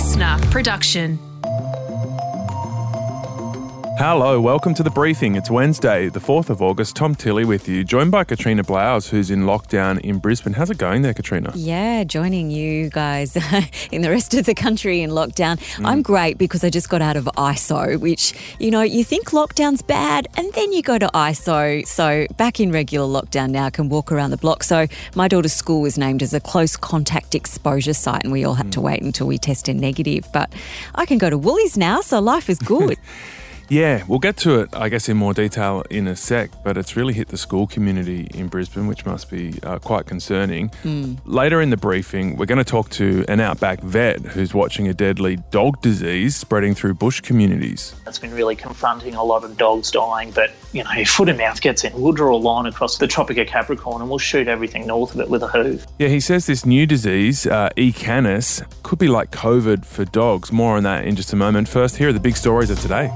listener production. Hello, welcome to the briefing. It's Wednesday, the 4th of August. Tom Tilley with you, joined by Katrina Blowers, who's in lockdown in Brisbane. How's it going there, Katrina? Yeah, joining you guys in the rest of the country in lockdown. Mm. I'm great because I just got out of ISO, which, you know, you think lockdown's bad and then you go to ISO. So back in regular lockdown now, I can walk around the block. So my daughter's school was named as a close contact exposure site and we all had mm. to wait until we tested negative. But I can go to Woolies now, so life is good. Yeah, we'll get to it, I guess, in more detail in a sec, but it's really hit the school community in Brisbane, which must be uh, quite concerning. Mm. Later in the briefing, we're going to talk to an outback vet who's watching a deadly dog disease spreading through bush communities. It's been really confronting a lot of dogs dying, but, you know, foot and mouth gets in. We'll draw a line across the Tropic of Capricorn and we'll shoot everything north of it with a hoof. Yeah, he says this new disease, uh, E. canis, could be like COVID for dogs. More on that in just a moment. First, here are the big stories of today.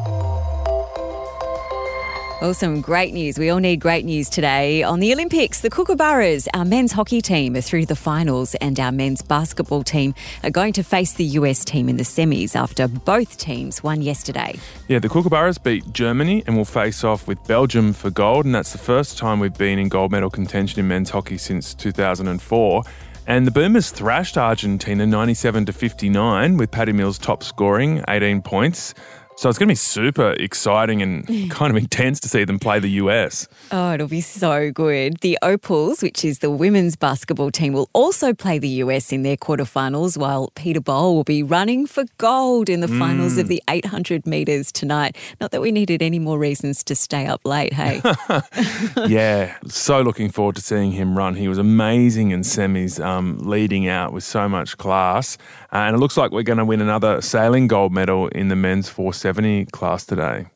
Well, some great news. We all need great news today. On the Olympics, the Kookaburras, our men's hockey team, are through the finals, and our men's basketball team are going to face the US team in the semis after both teams won yesterday. Yeah, the Kookaburras beat Germany and will face off with Belgium for gold, and that's the first time we've been in gold medal contention in men's hockey since 2004. And the Boomers thrashed Argentina 97 to 59 with Patty Mills top scoring 18 points. So it's going to be super exciting and kind of intense to see them play the US. Oh, it'll be so good. The Opals, which is the women's basketball team, will also play the US in their quarterfinals, while Peter Bol will be running for gold in the mm. finals of mm. the 800 metres tonight. Not that we needed any more reasons to stay up late, hey? yeah, so looking forward to seeing him run. He was amazing in semis, um, leading out with so much class. Uh, and it looks like we're going to win another sailing gold medal in the men's 470 class today.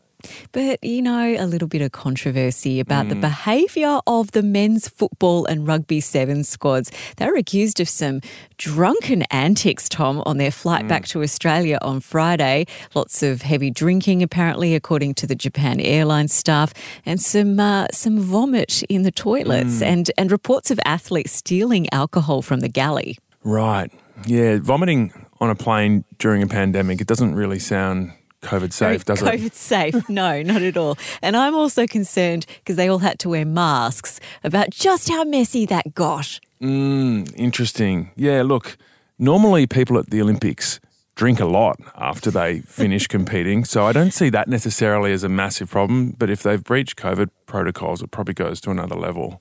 But, you know, a little bit of controversy about mm. the behaviour of the men's football and rugby seven squads. They were accused of some drunken antics, Tom, on their flight mm. back to Australia on Friday. Lots of heavy drinking, apparently, according to the Japan Airlines staff, and some uh, some vomit in the toilets, mm. and, and reports of athletes stealing alcohol from the galley. Right. Yeah, vomiting on a plane during a pandemic, it doesn't really sound COVID safe, does COVID it? COVID safe. No, not at all. And I'm also concerned because they all had to wear masks about just how messy that got. Mm, interesting. Yeah, look, normally people at the Olympics drink a lot after they finish competing. So I don't see that necessarily as a massive problem. But if they've breached COVID protocols, it probably goes to another level.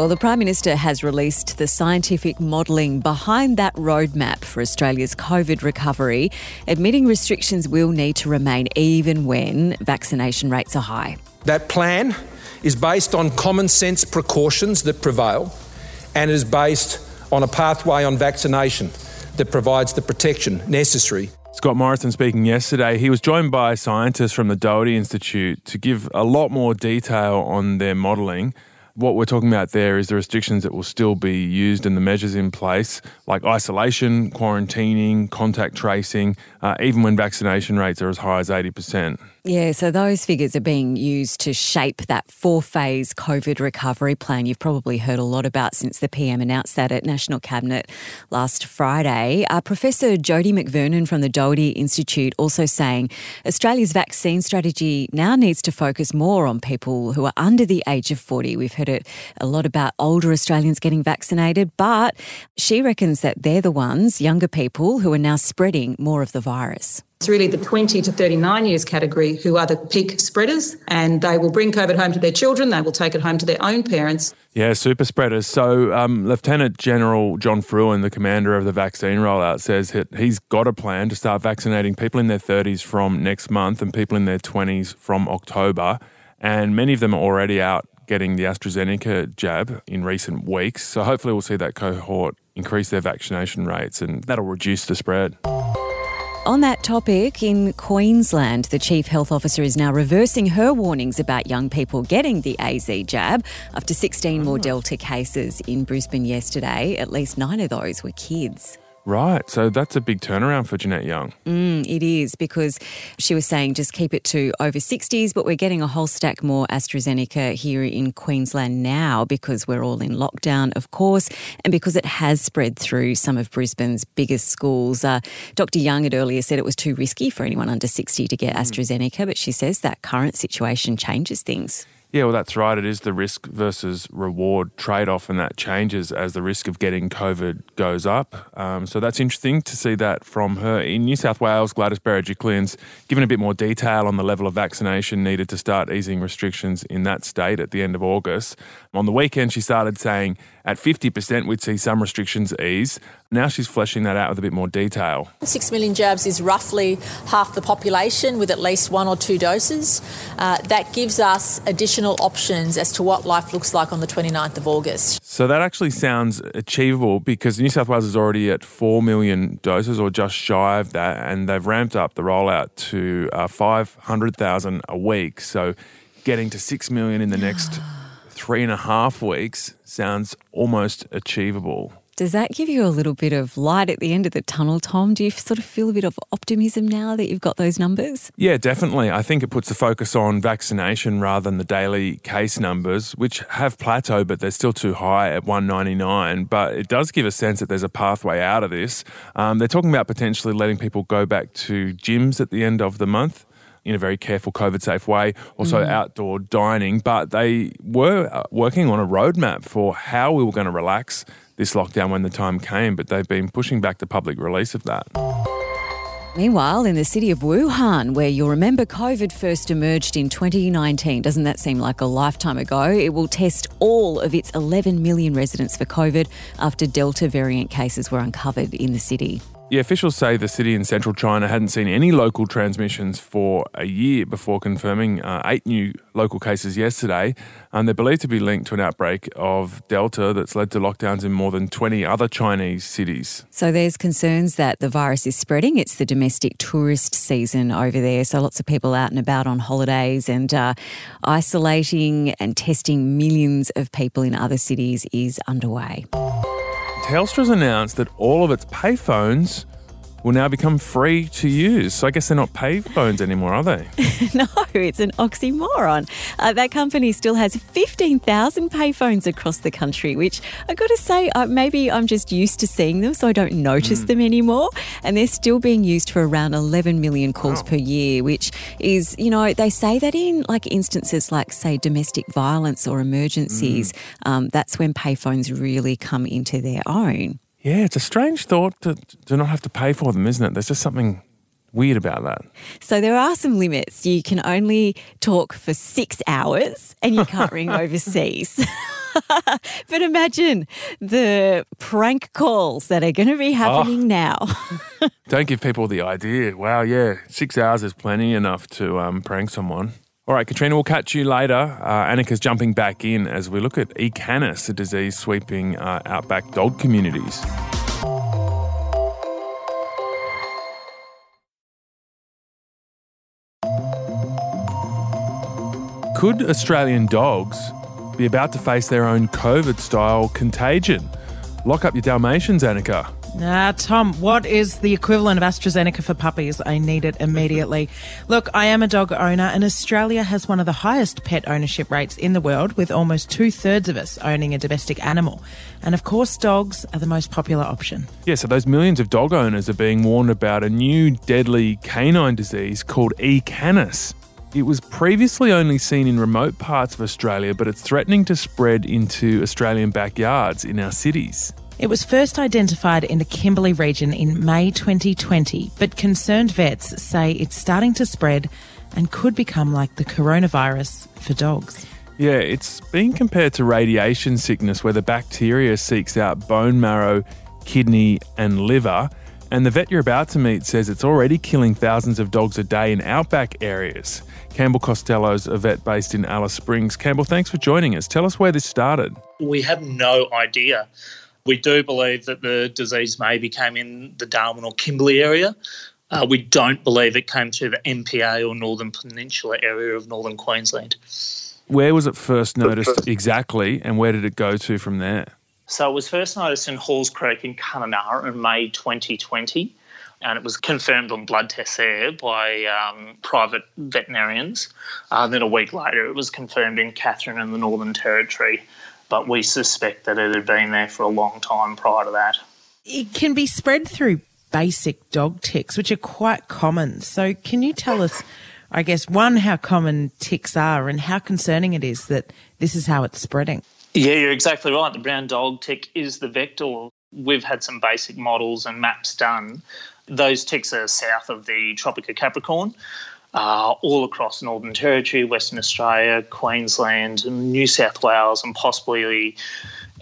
Well, the Prime Minister has released the scientific modelling behind that roadmap for Australia's COVID recovery, admitting restrictions will need to remain even when vaccination rates are high. That plan is based on common sense precautions that prevail and is based on a pathway on vaccination that provides the protection necessary Scott Morrison speaking yesterday. He was joined by scientists from the Doherty Institute to give a lot more detail on their modelling. What we're talking about there is the restrictions that will still be used and the measures in place, like isolation, quarantining, contact tracing, uh, even when vaccination rates are as high as 80%. Yeah, so those figures are being used to shape that four phase COVID recovery plan you've probably heard a lot about since the PM announced that at National Cabinet last Friday. Uh, Professor Jodie McVernon from the Doherty Institute also saying Australia's vaccine strategy now needs to focus more on people who are under the age of 40. We've heard it a lot about older Australians getting vaccinated, but she reckons that they're the ones, younger people, who are now spreading more of the virus. It's really the 20 to 39 years category who are the peak spreaders, and they will bring COVID home to their children. They will take it home to their own parents. Yeah, super spreaders. So, um, Lieutenant General John Frewen, the commander of the vaccine rollout, says that he's got a plan to start vaccinating people in their 30s from next month and people in their 20s from October. And many of them are already out getting the AstraZeneca jab in recent weeks. So, hopefully, we'll see that cohort increase their vaccination rates and that'll reduce the spread. On that topic, in Queensland, the Chief Health Officer is now reversing her warnings about young people getting the AZ jab after 16 more ah. Delta cases in Brisbane yesterday. At least nine of those were kids. Right. So that's a big turnaround for Jeanette Young. Mm, it is because she was saying just keep it to over 60s, but we're getting a whole stack more AstraZeneca here in Queensland now because we're all in lockdown, of course, and because it has spread through some of Brisbane's biggest schools. Uh, Dr. Young had earlier said it was too risky for anyone under 60 to get mm. AstraZeneca, but she says that current situation changes things. Yeah, well, that's right. It is the risk versus reward trade off, and that changes as the risk of getting COVID goes up. Um, so that's interesting to see that from her. In New South Wales, Gladys Berejiklian's given a bit more detail on the level of vaccination needed to start easing restrictions in that state at the end of August. On the weekend, she started saying at 50%, we'd see some restrictions ease. Now she's fleshing that out with a bit more detail. Six million jabs is roughly half the population with at least one or two doses. Uh, that gives us additional options as to what life looks like on the 29th of August. So that actually sounds achievable because New South Wales is already at 4 million doses or just shy of that, and they've ramped up the rollout to uh, 500,000 a week. So getting to 6 million in the next three and a half weeks sounds almost achievable. Does that give you a little bit of light at the end of the tunnel, Tom? Do you sort of feel a bit of optimism now that you've got those numbers? Yeah, definitely. I think it puts the focus on vaccination rather than the daily case numbers, which have plateaued, but they're still too high at 199. But it does give a sense that there's a pathway out of this. Um, they're talking about potentially letting people go back to gyms at the end of the month in a very careful COVID safe way, also mm. outdoor dining. But they were uh, working on a roadmap for how we were going to relax this lockdown when the time came, but they've been pushing back the public release of that. Meanwhile, in the city of Wuhan, where you'll remember COVID first emerged in 2019, doesn't that seem like a lifetime ago? It will test all of its 11 million residents for COVID after Delta variant cases were uncovered in the city. Yeah, officials say the city in central China hadn't seen any local transmissions for a year before confirming uh, eight new local cases yesterday. And they're believed to be linked to an outbreak of Delta that's led to lockdowns in more than 20 other Chinese cities. So there's concerns that the virus is spreading. It's the domestic tourist season over there. So lots of people out and about on holidays and uh, isolating and testing millions of people in other cities is underway. Telstra's announced that all of its payphones will now become free to use. So I guess they're not payphones anymore, are they? no, it's an oxymoron. Uh, that company still has 15,000 payphones across the country, which I got to say, uh, maybe I'm just used to seeing them, so I don't notice mm. them anymore. And they're still being used for around 11 million calls wow. per year, which is, you know, they say that in like instances like, say, domestic violence or emergencies, mm. um, that's when payphones really come into their own. Yeah, it's a strange thought to, to not have to pay for them, isn't it? There's just something weird about that. So there are some limits. You can only talk for six hours and you can't ring overseas. but imagine the prank calls that are going to be happening oh. now. Don't give people the idea. Wow, yeah, six hours is plenty enough to um, prank someone. All right, Katrina, we'll catch you later. Uh, Annika's jumping back in as we look at E. canis, a disease sweeping uh, outback dog communities. Could Australian dogs be about to face their own COVID style contagion? Lock up your Dalmatians, Annika. Ah, Tom, what is the equivalent of AstraZeneca for puppies? I need it immediately. Look, I am a dog owner, and Australia has one of the highest pet ownership rates in the world, with almost two thirds of us owning a domestic animal. And of course, dogs are the most popular option. Yeah, so those millions of dog owners are being warned about a new deadly canine disease called E. canis. It was previously only seen in remote parts of Australia, but it's threatening to spread into Australian backyards in our cities. It was first identified in the Kimberley region in May 2020, but concerned vets say it's starting to spread and could become like the coronavirus for dogs. Yeah, it's being compared to radiation sickness, where the bacteria seeks out bone marrow, kidney, and liver. And the vet you're about to meet says it's already killing thousands of dogs a day in outback areas. Campbell Costello's a vet based in Alice Springs. Campbell, thanks for joining us. Tell us where this started. We have no idea. We do believe that the disease maybe came in the Darwin or Kimberley area. Uh, we don't believe it came through the NPA or Northern Peninsula area of northern Queensland. Where was it first noticed exactly, and where did it go to from there? So it was first noticed in Halls Creek in Kununurra in May 2020 and it was confirmed on blood tests there by um, private veterinarians. Uh, then a week later, it was confirmed in Katherine in the Northern Territory, but we suspect that it had been there for a long time prior to that. It can be spread through basic dog ticks, which are quite common. So, can you tell us, I guess, one, how common ticks are and how concerning it is that this is how it's spreading? Yeah, you're exactly right. The brown dog tick is the vector. We've had some basic models and maps done those ticks are south of the Tropic of Capricorn, uh, all across Northern Territory, Western Australia, Queensland, New South Wales, and possibly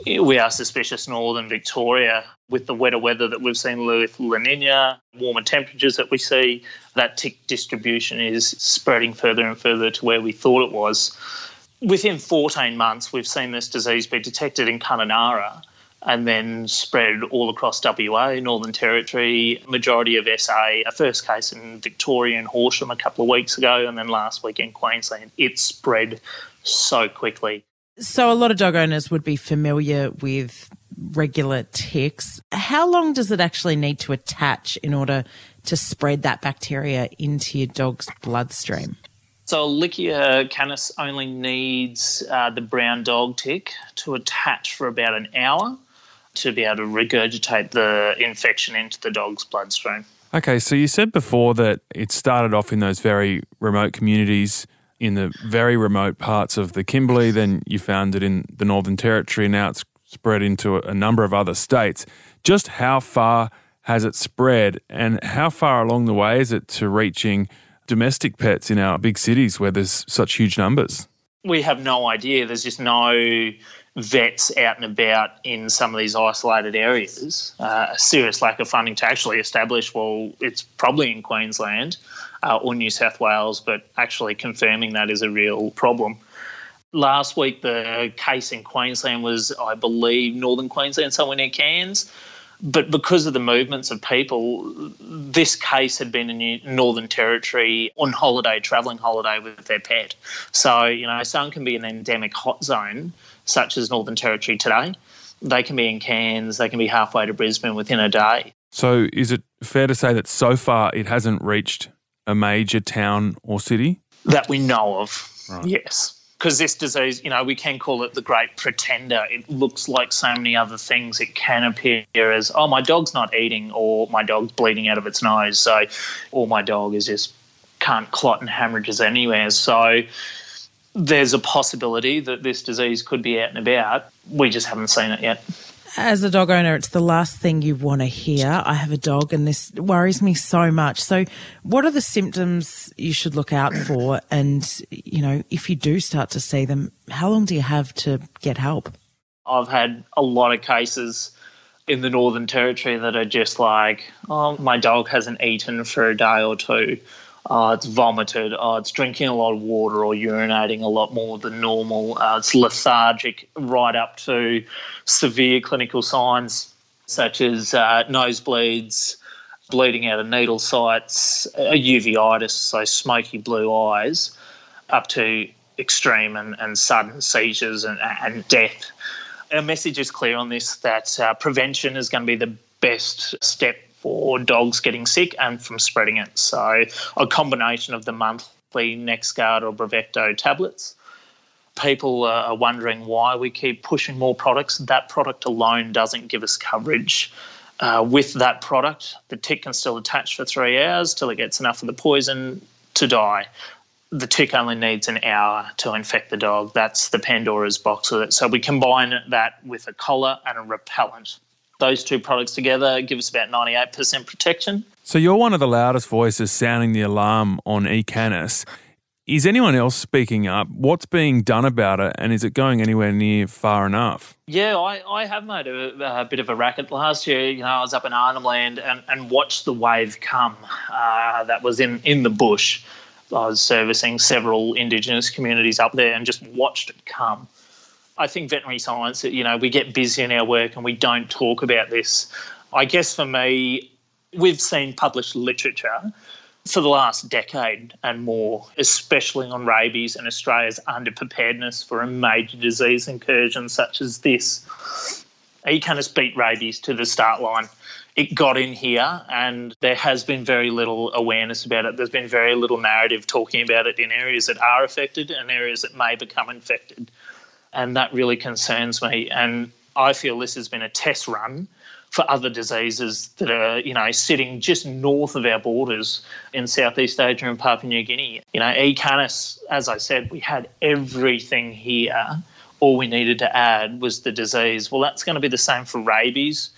we are suspicious Northern Victoria. With the wetter weather that we've seen with La Nina, warmer temperatures that we see, that tick distribution is spreading further and further to where we thought it was. Within 14 months, we've seen this disease be detected in Kununurra and then spread all across WA, Northern Territory, majority of SA, a first case in Victoria and Horsham a couple of weeks ago, and then last week in Queensland. It spread so quickly. So, a lot of dog owners would be familiar with regular ticks. How long does it actually need to attach in order to spread that bacteria into your dog's bloodstream? So Ehrlichia canis only needs uh, the brown dog tick to attach for about an hour to be able to regurgitate the infection into the dog's bloodstream. Okay, so you said before that it started off in those very remote communities in the very remote parts of the Kimberley, then you found it in the Northern Territory, and now it's spread into a number of other states. Just how far has it spread, and how far along the way is it to reaching domestic pets in our big cities where there's such huge numbers? We have no idea. There's just no vets out and about in some of these isolated areas. Uh, a serious lack of funding to actually establish, well, it's probably in Queensland uh, or New South Wales, but actually confirming that is a real problem. Last week, the case in Queensland was, I believe, northern Queensland, somewhere near Cairns. But because of the movements of people, this case had been in Northern Territory on holiday, travelling holiday with their pet. So, you know, some can be an endemic hot zone such as Northern Territory today. They can be in Cairns, they can be halfway to Brisbane within a day. So, is it fair to say that so far it hasn't reached a major town or city? That we know of, right. yes. Because this disease, you know, we can call it the great pretender. It looks like so many other things. It can appear as, oh, my dog's not eating, or my dog's bleeding out of its nose. So, or my dog is just can't clot and hemorrhages anywhere. So, there's a possibility that this disease could be out and about. We just haven't seen it yet. As a dog owner, it's the last thing you want to hear. I have a dog and this worries me so much. So, what are the symptoms you should look out for? And, you know, if you do start to see them, how long do you have to get help? I've had a lot of cases in the Northern Territory that are just like, oh, my dog hasn't eaten for a day or two uh, it's vomited, uh, it's drinking a lot of water or urinating a lot more than normal, uh, it's lethargic, right up to severe clinical signs such as uh, nosebleeds, bleeding out of needle sites, a uveitis, so smoky blue eyes, up to extreme and, and sudden seizures and, and death. Our message is clear on this that uh, prevention is going to be the best step for dogs getting sick and from spreading it. So, a combination of the monthly NexGard or Bravecto tablets. People are wondering why we keep pushing more products. That product alone doesn't give us coverage. Uh, with that product, the tick can still attach for three hours till it gets enough of the poison to die. The tick only needs an hour to infect the dog. That's the Pandora's box with it. So we combine that with a collar and a repellent those two products together give us about 98% protection. So you're one of the loudest voices sounding the alarm on eCanis. Is anyone else speaking up? What's being done about it, and is it going anywhere near far enough? Yeah, I, I have made a, a bit of a racket last year. You know, I was up in Arnhem Land and, and watched the wave come. Uh, that was in, in the bush. I was servicing several Indigenous communities up there and just watched it come. I think veterinary science, you know, we get busy in our work and we don't talk about this. I guess for me, we've seen published literature for the last decade and more, especially on rabies and Australia's underpreparedness for a major disease incursion such as this. E. canis beat rabies to the start line. It got in here, and there has been very little awareness about it. There's been very little narrative talking about it in areas that are affected and areas that may become infected. And that really concerns me. And I feel this has been a test run for other diseases that are, you know, sitting just north of our borders in Southeast Asia and Papua New Guinea. You know, E. as I said, we had everything here. All we needed to add was the disease. Well, that's going to be the same for rabies,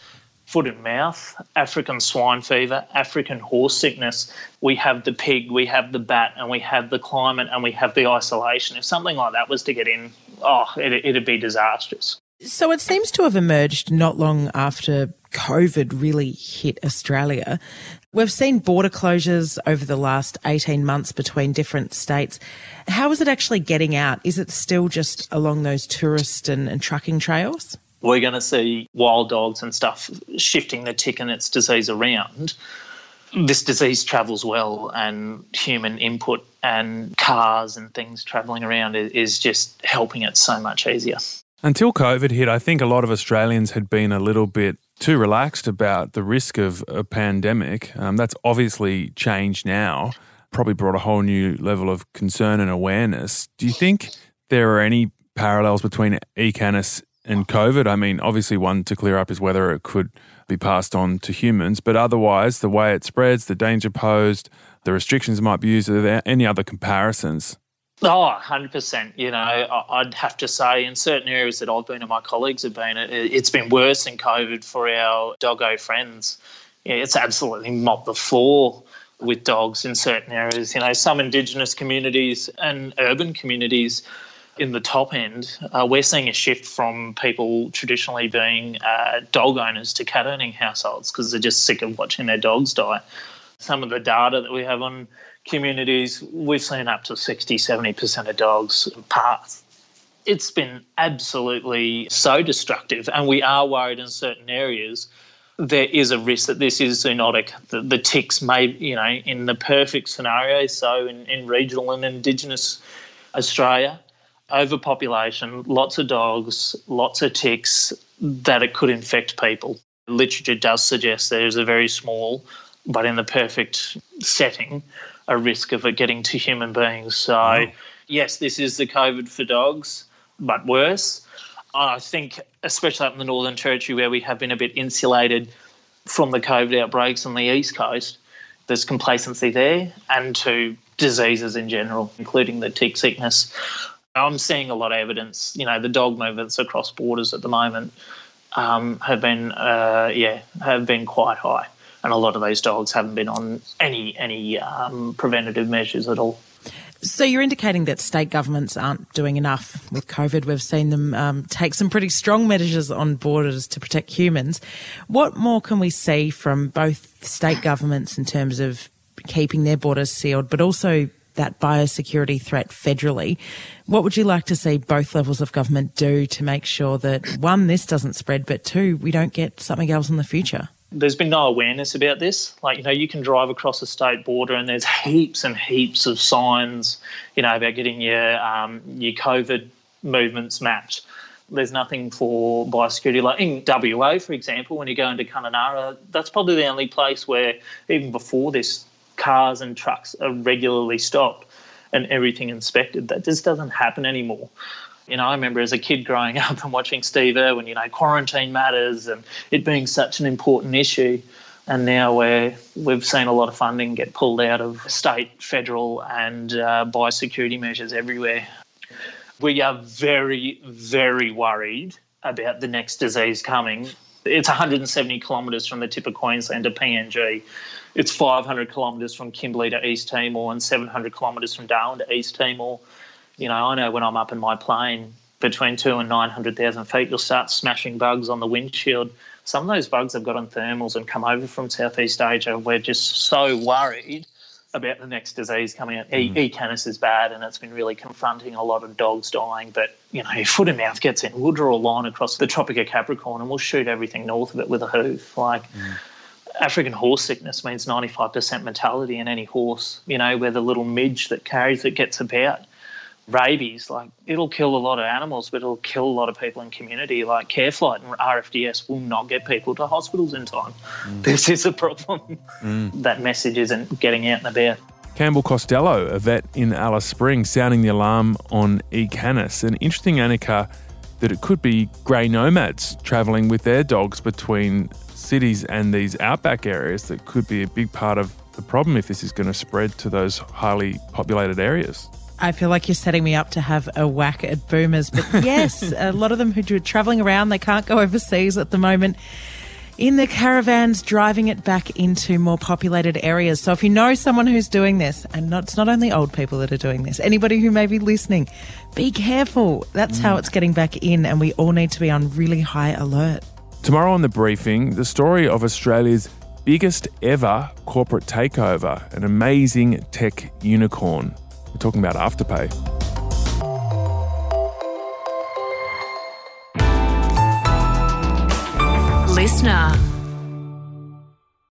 foot and mouth, African swine fever, African horse sickness. We have the pig, we have the bat, and we have the climate, and we have the isolation. If something like that was to get in, oh, it, it'd be disastrous. So it seems to have emerged not long after COVID really hit Australia. We've seen border closures over the last 18 months between different states. How is it actually getting out? Is it still just along those tourist and, and trucking trails? We're going to see wild dogs and stuff shifting the tick and its disease around. This disease travels well, and human input and cars and things travelling around is just helping it so much easier. Until COVID hit, I think a lot of Australians had been a little bit too relaxed about the risk of a pandemic. Um, that's obviously changed now, probably brought a whole new level of concern and awareness. Do you think there are any parallels between E. canis and COVID? I mean, obviously, one to clear up is whether it could be passed on to humans, but otherwise, the way it spreads, the danger posed, the restrictions might be used. Are there any other comparisons? Oh, 100%. You know, I'd have to say in certain areas that I've been and my colleagues have been, it's been worse than COVID for our doggo friends. It's absolutely mopped the floor with dogs in certain areas. You know, some Indigenous communities and urban communities in the top end, uh, we're seeing a shift from people traditionally being uh, dog owners to cat owning households because they're just sick of watching their dogs die. Some of the data that we have on communities, we've seen up to 60, 70% of dogs pass. It's been absolutely so destructive, and we are worried in certain areas there is a risk that this is zoonotic. The, the ticks may, you know, in the perfect scenario, so in, in regional and Indigenous Australia, overpopulation, lots of dogs, lots of ticks, that it could infect people. Literature does suggest there's a very small, but in the perfect setting, a risk of it getting to human beings. So, yes, this is the COVID for dogs, but worse. I think, especially up in the Northern Territory, where we have been a bit insulated from the COVID outbreaks on the East Coast, there's complacency there and to diseases in general, including the tick sickness. I'm seeing a lot of evidence. You know, the dog movements across borders at the moment um, have been, uh, yeah, have been quite high and a lot of those dogs haven't been on any any um, preventative measures at all. So you're indicating that state governments aren't doing enough with COVID. We've seen them um, take some pretty strong measures on borders to protect humans. What more can we see from both state governments in terms of keeping their borders sealed, but also that biosecurity threat federally? What would you like to see both levels of government do to make sure that one, this doesn't spread, but two, we don't get something else in the future? there's been no awareness about this. Like, you know, you can drive across a state border and there's heaps and heaps of signs, you know, about getting your um, your COVID movements mapped. There's nothing for biosecurity. Like in WA, for example, when you go into Kununurra, that's probably the only place where, even before this, cars and trucks are regularly stopped and everything inspected. That just doesn't happen anymore. You know, I remember as a kid growing up and watching Steve Irwin, you know, quarantine matters and it being such an important issue. And now we're, we've seen a lot of funding get pulled out of state, federal, and uh, biosecurity measures everywhere. We are very, very worried about the next disease coming. It's 170 kilometres from the tip of Queensland to PNG. It's 500 kilometres from Kimberley to East Timor and 700 kilometres from Darwin to East Timor. You know, I know when I'm up in my plane between two and 900,000 feet, you'll start smashing bugs on the windshield. Some of those bugs have got on thermals and come over from Southeast Asia. We're just so worried about the next disease coming out. Mm. E. canis is bad and it's been really confronting a lot of dogs dying. But, you know, foot and mouth gets in, we'll draw a line across the Tropic of Capricorn and we'll shoot everything north of it with a hoof. Like, mm. African horse sickness means 95% mortality in any horse, you know, where the little midge that carries it gets about rabies, like it'll kill a lot of animals, but it'll kill a lot of people in community. Like CareFlight and RFDS will not get people to hospitals in time. Mm. This is a problem. Mm. That message isn't getting out and about. Campbell Costello, a vet in Alice Springs, sounding the alarm on E. canis. An interesting Annika that it could be grey nomads travelling with their dogs between cities and these outback areas that could be a big part of the problem if this is going to spread to those highly populated areas. I feel like you're setting me up to have a whack at boomers. But yes, a lot of them who are traveling around, they can't go overseas at the moment in the caravans, driving it back into more populated areas. So if you know someone who's doing this, and not, it's not only old people that are doing this, anybody who may be listening, be careful. That's mm. how it's getting back in, and we all need to be on really high alert. Tomorrow on the briefing, the story of Australia's biggest ever corporate takeover, an amazing tech unicorn. We're talking about Afterpay. Listener.